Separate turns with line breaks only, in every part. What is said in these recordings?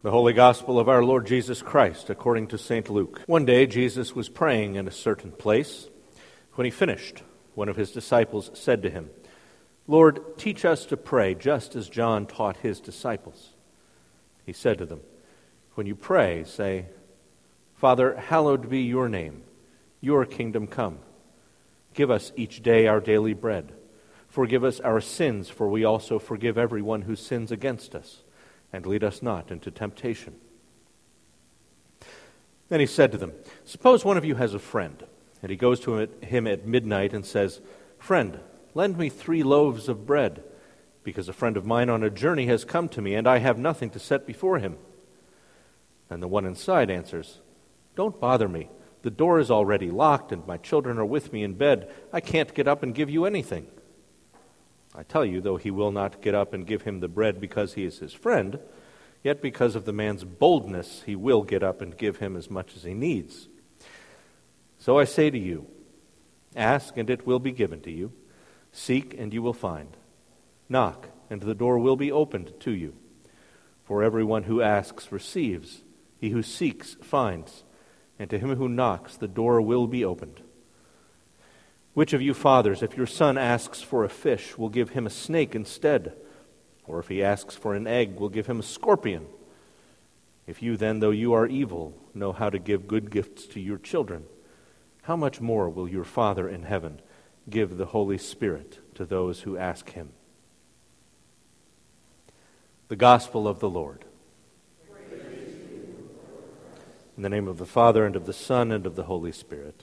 The Holy Gospel of our Lord Jesus Christ according to St. Luke. One day Jesus was praying in a certain place. When he finished, one of his disciples said to him, Lord, teach us to pray just as John taught his disciples. He said to them, When you pray, say, Father, hallowed be your name, your kingdom come. Give us each day our daily bread. Forgive us our sins, for we also forgive everyone who sins against us and lead us not into temptation. Then he said to them, Suppose one of you has a friend, and he goes to him at midnight and says, Friend, lend me three loaves of bread, because a friend of mine on a journey has come to me, and I have nothing to set before him. And the one inside answers, Don't bother me. The door is already locked, and my children are with me in bed. I can't get up and give you anything. I tell you, though he will not get up and give him the bread because he is his friend, yet because of the man's boldness, he will get up and give him as much as he needs. So I say to you, ask and it will be given to you, seek and you will find, knock and the door will be opened to you. For everyone who asks receives, he who seeks finds, and to him who knocks the door will be opened. Which of you fathers, if your son asks for a fish, will give him a snake instead? Or if he asks for an egg, will give him a scorpion? If you then, though you are evil, know how to give good gifts to your children, how much more will your Father in heaven give the Holy Spirit to those who ask him? The Gospel of the Lord. In the name of the Father, and of the Son, and of the Holy Spirit.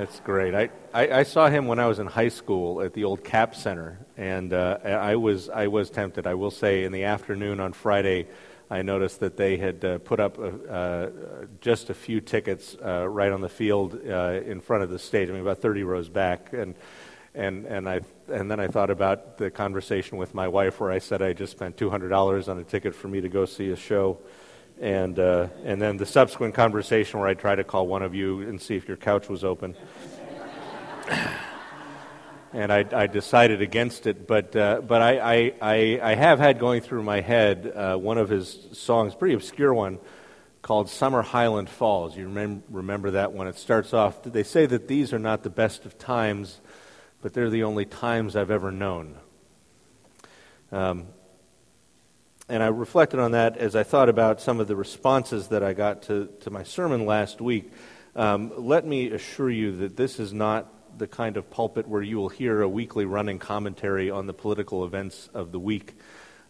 That's great. I, I, I, saw him when I was in high school at the old Cap Center, and uh, I was I was tempted. I will say, in the afternoon on Friday, I noticed that they had uh, put up uh, just a few tickets uh, right on the field uh, in front of the stage. I mean, about 30 rows back, and and and I and then I thought about the conversation with my wife where I said I just spent $200 on a ticket for me to go see a show and uh, and then the subsequent conversation where I tried to call one of you and see if your couch was open. and I, I, decided against it, but uh, but I, I, I, have had going through my head uh, one of his songs, pretty obscure one, called "Summer Highland Falls." You remember, remember that one? It starts off. They say that these are not the best of times, but they're the only times I've ever known. Um, and I reflected on that as I thought about some of the responses that I got to, to my sermon last week. Um, let me assure you that this is not the kind of pulpit where you will hear a weekly running commentary on the political events of the week.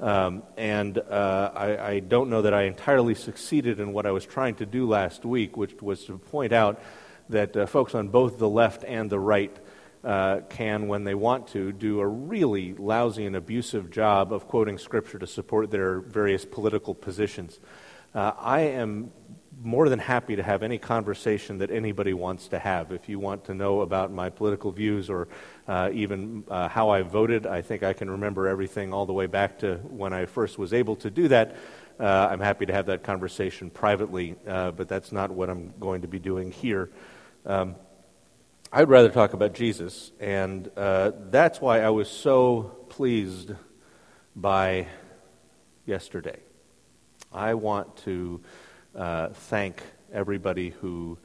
Um, and uh, I, I, don't know that I entirely succeeded in what I was trying to do last week, which was to point out that uh, folks on both the left and the right uh, can, when they want to, do a really lousy and abusive job of quoting Scripture to support their various political positions. Uh, I am more than happy to have any conversation that anybody wants to have. If you want to know about my political views or uh, even uh, how I voted, I think I can remember everything all the way back to when I first was able to do that. Uh, I'm happy to have that conversation privately, uh, but that's not what I'm going to be doing here. Um, I'd rather talk about Jesus, and uh, that's why I was so pleased by yesterday. I want to uh, thank everybody who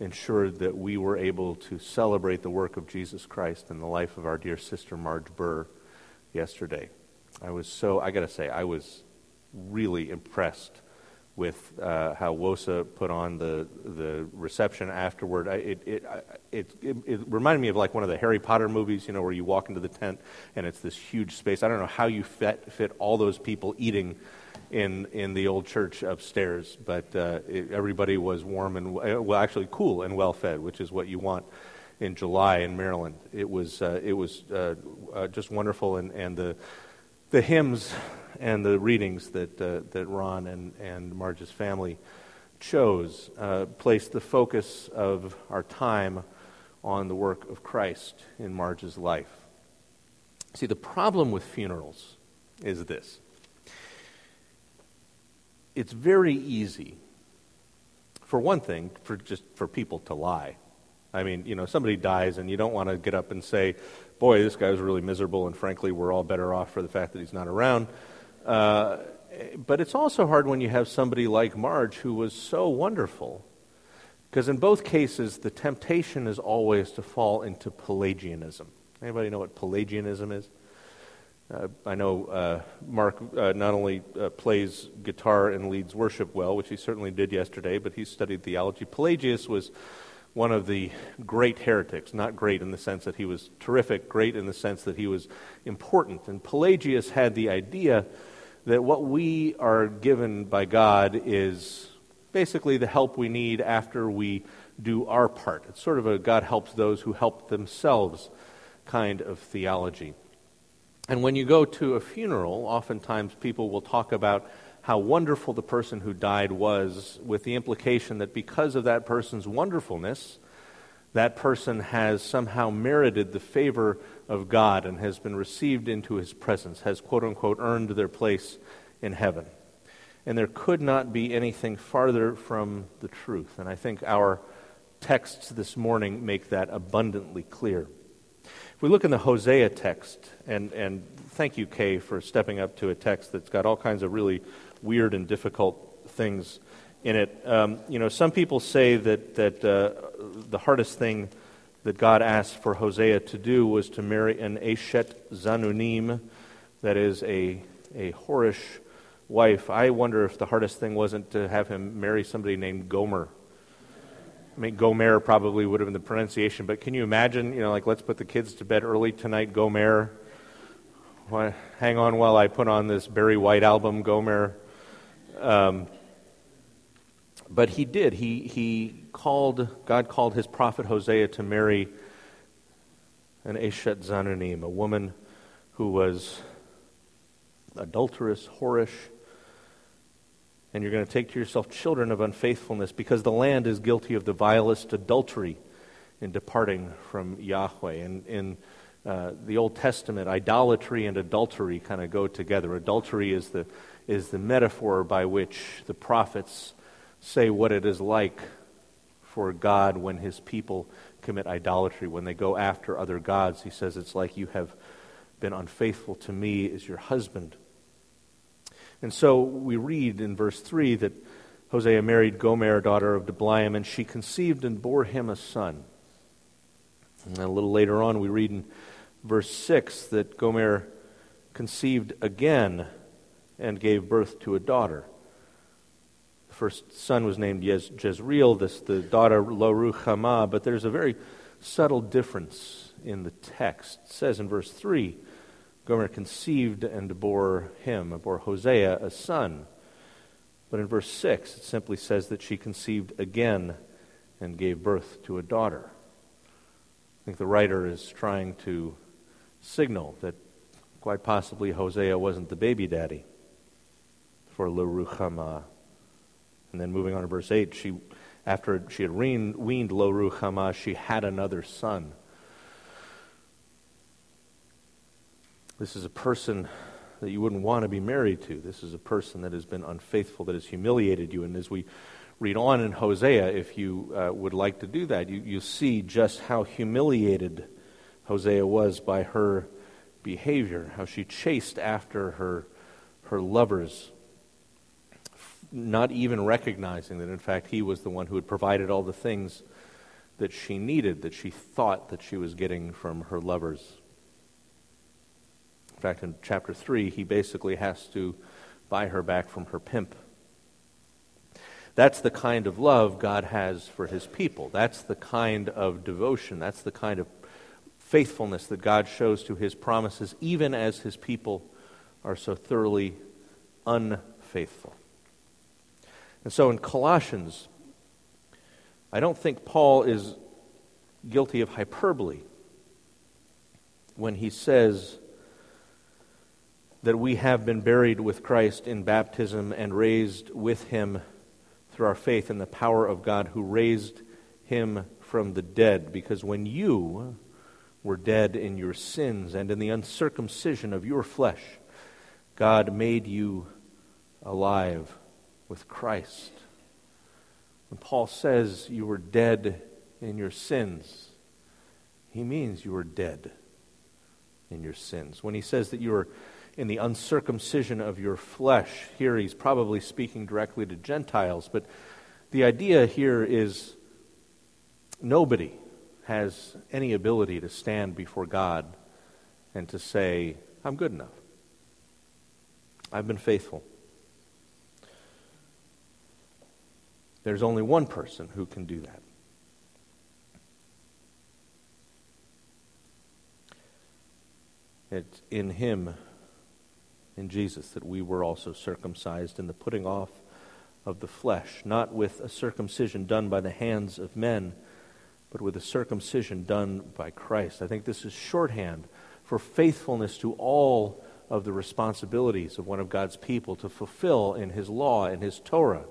ensured that we were able to celebrate the work of Jesus Christ in the life of our dear sister Marge Burr yesterday. I was so, I got to say, I was really impressed with uh, how WOSA put on the the reception afterward. I, it, it, it, it, it reminded me of like one of the Harry Potter movies, you know, where you walk into the tent and it's this huge space. I don't know how you fit, fit all those people eating in in the old church upstairs, but uh, everybody was warm and well, actually cool and well fed, which is what you want in July in Maryland. It was, uh, it was uh, uh, just wonderful, and, and the, the hymns and the readings that, uh, that Ron and, and Marge's family chose uh, placed the focus of our time on the work of Christ in Marge's life. See, the problem with funerals is this it's very easy, for one thing, for just for people to lie. I mean, you know, somebody dies and you don't want to get up and say, boy, this guy was really miserable, and frankly, we're all better off for the fact that he's not around. Uh, but it's also hard when you have somebody like Marge who was so wonderful. Because in both cases, the temptation is always to fall into Pelagianism. Anybody know what Pelagianism is? Uh, I know uh, Mark uh, not only uh, plays guitar and leads worship well, which he certainly did yesterday, but he studied theology. Pelagius was one of the great heretics, not great in the sense that he was terrific, great in the sense that he was important. And Pelagius had the idea that what we are given by God is basically the help we need after we do our part. It's sort of a God helps those who help themselves kind of theology. And when you go to a funeral, oftentimes people will talk about how wonderful the person who died was, with the implication that because of that person's wonderfulness, that person has somehow merited the favor of God and has been received into his presence, has quote unquote earned their place in heaven. And there could not be anything farther from the truth. And I think our texts this morning make that abundantly clear. If we look in the Hosea text, and, and thank you, Kay, for stepping up to a text that's got all kinds of really weird and difficult things in it. Um, you know, some people say that, that uh, the hardest thing that God asked for Hosea to do was to marry an Eshet Zanunim, that is a, a whorish wife. I wonder if the hardest thing wasn't to have him marry somebody named Gomer. I mean, Gomer probably would have been the pronunciation, but can you imagine, you know, like, let's put the kids to bed early tonight, Gomer. Hang on while I put on this Barry White album, Gomer. Um, but he did. He, he called, God called his prophet Hosea to marry an Eshet Zanunim, a woman who was adulterous, whorish, and you're going to take to yourself children of unfaithfulness because the land is guilty of the vilest adultery in departing from Yahweh. And in uh, the Old Testament, idolatry and adultery kind of go together. Adultery is the, is the metaphor by which the prophets say what it is like for God when his people commit idolatry, when they go after other gods. He says, It's like you have been unfaithful to me as your husband. And so we read in verse 3 that Hosea married Gomer, daughter of Diblaim, and she conceived and bore him a son. And a little later on, we read in verse 6 that Gomer conceived again and gave birth to a daughter first son was named Jezreel, this, the daughter Lo Ruhamah, but there's a very subtle difference in the text. It says in verse 3 Gomer conceived and bore him, bore Hosea a son. But in verse 6, it simply says that she conceived again and gave birth to a daughter. I think the writer is trying to signal that quite possibly Hosea wasn't the baby daddy for Lo Ruhamah. And then moving on to verse 8, she, after she had weaned, weaned Lo Ruhamah, she had another son. This is a person that you wouldn't want to be married to. This is a person that has been unfaithful, that has humiliated you. And as we read on in Hosea, if you uh, would like to do that, you, you see just how humiliated Hosea was by her behavior, how she chased after her, her lovers not even recognizing that, in fact, he was the one who had provided all the things that she needed, that she thought that she was getting from her lovers. In fact, in chapter 3, he basically has to buy her back from her pimp. That's the kind of love God has for his people. That's the kind of devotion. That's the kind of faithfulness that God shows to his promises, even as his people are so thoroughly unfaithful. And so in Colossians, I don't think Paul is guilty of hyperbole when he says that we have been buried with Christ in baptism and raised with him through our faith in the power of God who raised him from the dead. Because when you were dead in your sins and in the uncircumcision of your flesh, God made you alive with Christ. When Paul says you were dead in your sins, he means you were dead in your sins. When he says that you were in the uncircumcision of your flesh, here he's probably speaking directly to Gentiles, but the idea here is nobody has any ability to stand before God and to say, I'm good enough. I've been faithful. There's only one person who can do that. It's in him, in Jesus, that we were also circumcised in the putting off of the flesh, not with a circumcision done by the hands of men, but with a circumcision done by Christ. I think this is shorthand for faithfulness to all of the responsibilities of one of God's people to fulfill in his law and his Torah.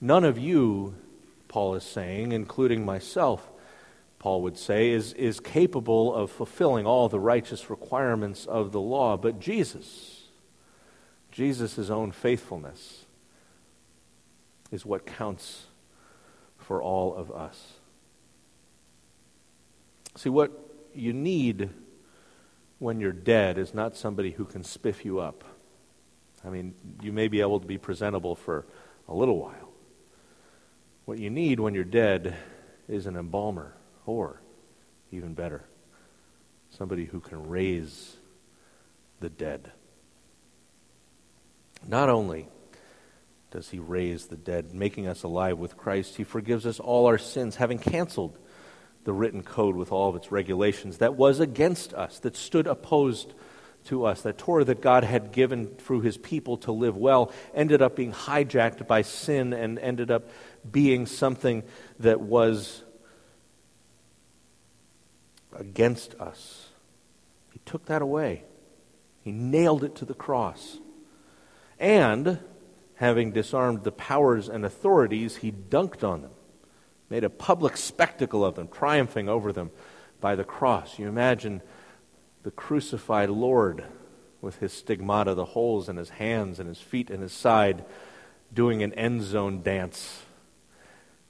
None of you, Paul is saying, including myself, Paul would say, is, is capable of fulfilling all the righteous requirements of the law, but Jesus, Jesus' own faithfulness, is what counts for all of us. See, what you need when you're dead is not somebody who can spiff you up. I mean, you may be able to be presentable for a little while. What you need when you're dead is an embalmer or, even better, somebody who can raise the dead. Not only does he raise the dead, making us alive with Christ, he forgives us all our sins, having canceled the written code with all of its regulations that was against us, that stood opposed to us. That Torah that God had given through his people to live well ended up being hijacked by sin and ended up being something that was against us. He took that away. He nailed it to the cross. And, having disarmed the powers and authorities, he dunked on them, made a public spectacle of them, triumphing over them by the cross. You imagine the crucified Lord with his stigmata, the holes in his hands and his feet and his side, doing an end zone dance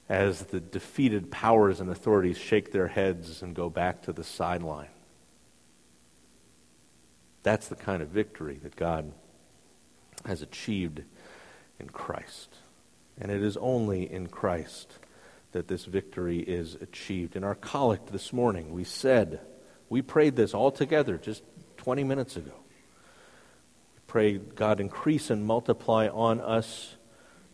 as the defeated powers and authorities shake their heads and go back to the sideline. That's the kind of victory that God has achieved in Christ. And it is only in Christ that this victory is achieved. In our collect this morning, we said, we prayed this all together just 20 minutes ago. We pray, God, increase and multiply on us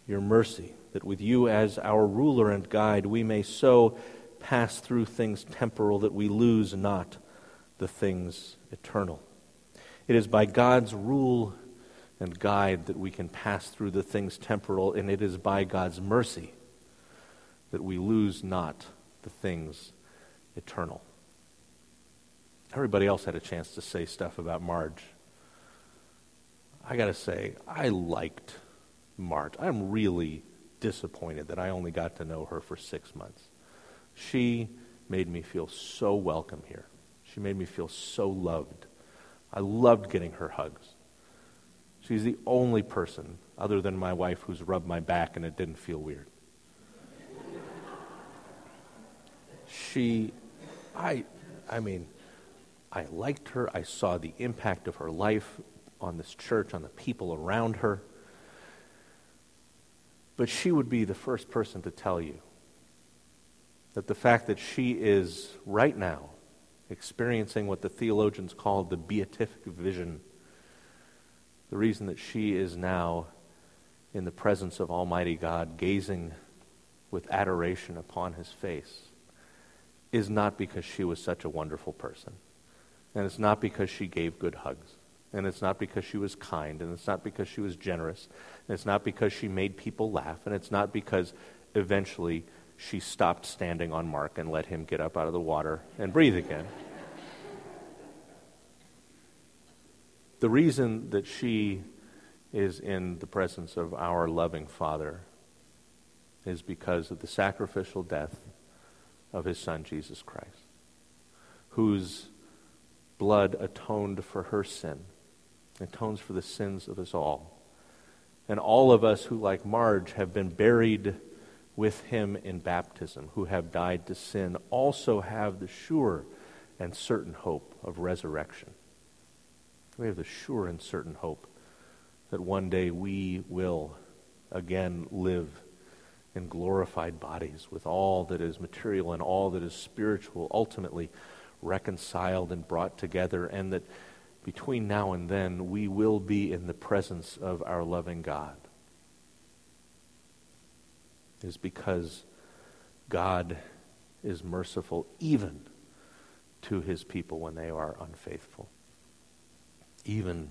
your mercy that with you as our ruler and guide, we may so pass through things temporal that we lose not the things eternal. It is by God's rule and guide that we can pass through the things temporal, and it is by God's mercy that we lose not the things eternal. Everybody else had a chance to say stuff about Marge. I got to say, I liked Marge. I'm really disappointed that I only got to know her for six months. She made me feel so welcome here. She made me feel so loved. I loved getting her hugs. She's the only person, other than my wife, who's rubbed my back and it didn't feel weird. she, I, I mean, I liked her. I saw the impact of her life on this church, on the people around her. But she would be the first person to tell you that the fact that she is right now experiencing what the theologians call the beatific vision, the reason that she is now in the presence of Almighty God, gazing with adoration upon his face, is not because she was such a wonderful person. And it's not because she gave good hugs. And it's not because she was kind, and it's not because she was generous, and it's not because she made people laugh, and it's not because eventually she stopped standing on Mark and let him get up out of the water and breathe again. the reason that she is in the presence of our loving Father is because of the sacrificial death of his Son, Jesus Christ, whose blood atoned for her sin, atones for the sins of us all. And all of us who, like Marge, have been buried with him in baptism, who have died to sin, also have the sure and certain hope of resurrection. We have the sure and certain hope that one day we will again live in glorified bodies with all that is material and all that is spiritual, ultimately reconciled and brought together, and that between now and then we will be in the presence of our loving God. Is because God is merciful even to his people when they are unfaithful. Even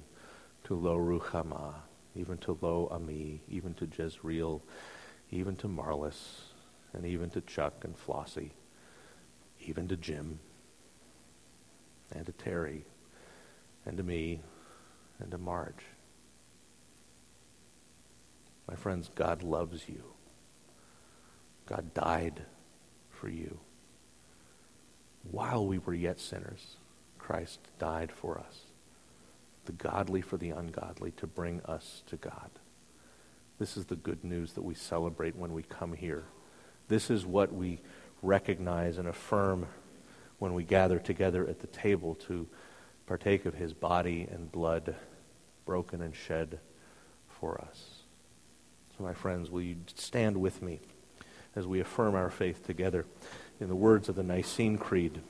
to Lo Ruchama, even to Lo Ami, even to Jezreel, even to Marlis, and even to Chuck and Flossie, even to Jim, and to Terry, and to me, and to Marge. My friends, God loves you. God died for you. While we were yet sinners, Christ died for us the godly for the ungodly, to bring us to God. This is the good news that we celebrate when we come here. This is what we recognize and affirm when we gather together at the table to partake of his body and blood broken and shed for us. So, my friends, will you stand with me as we affirm our faith together in the words of the Nicene Creed?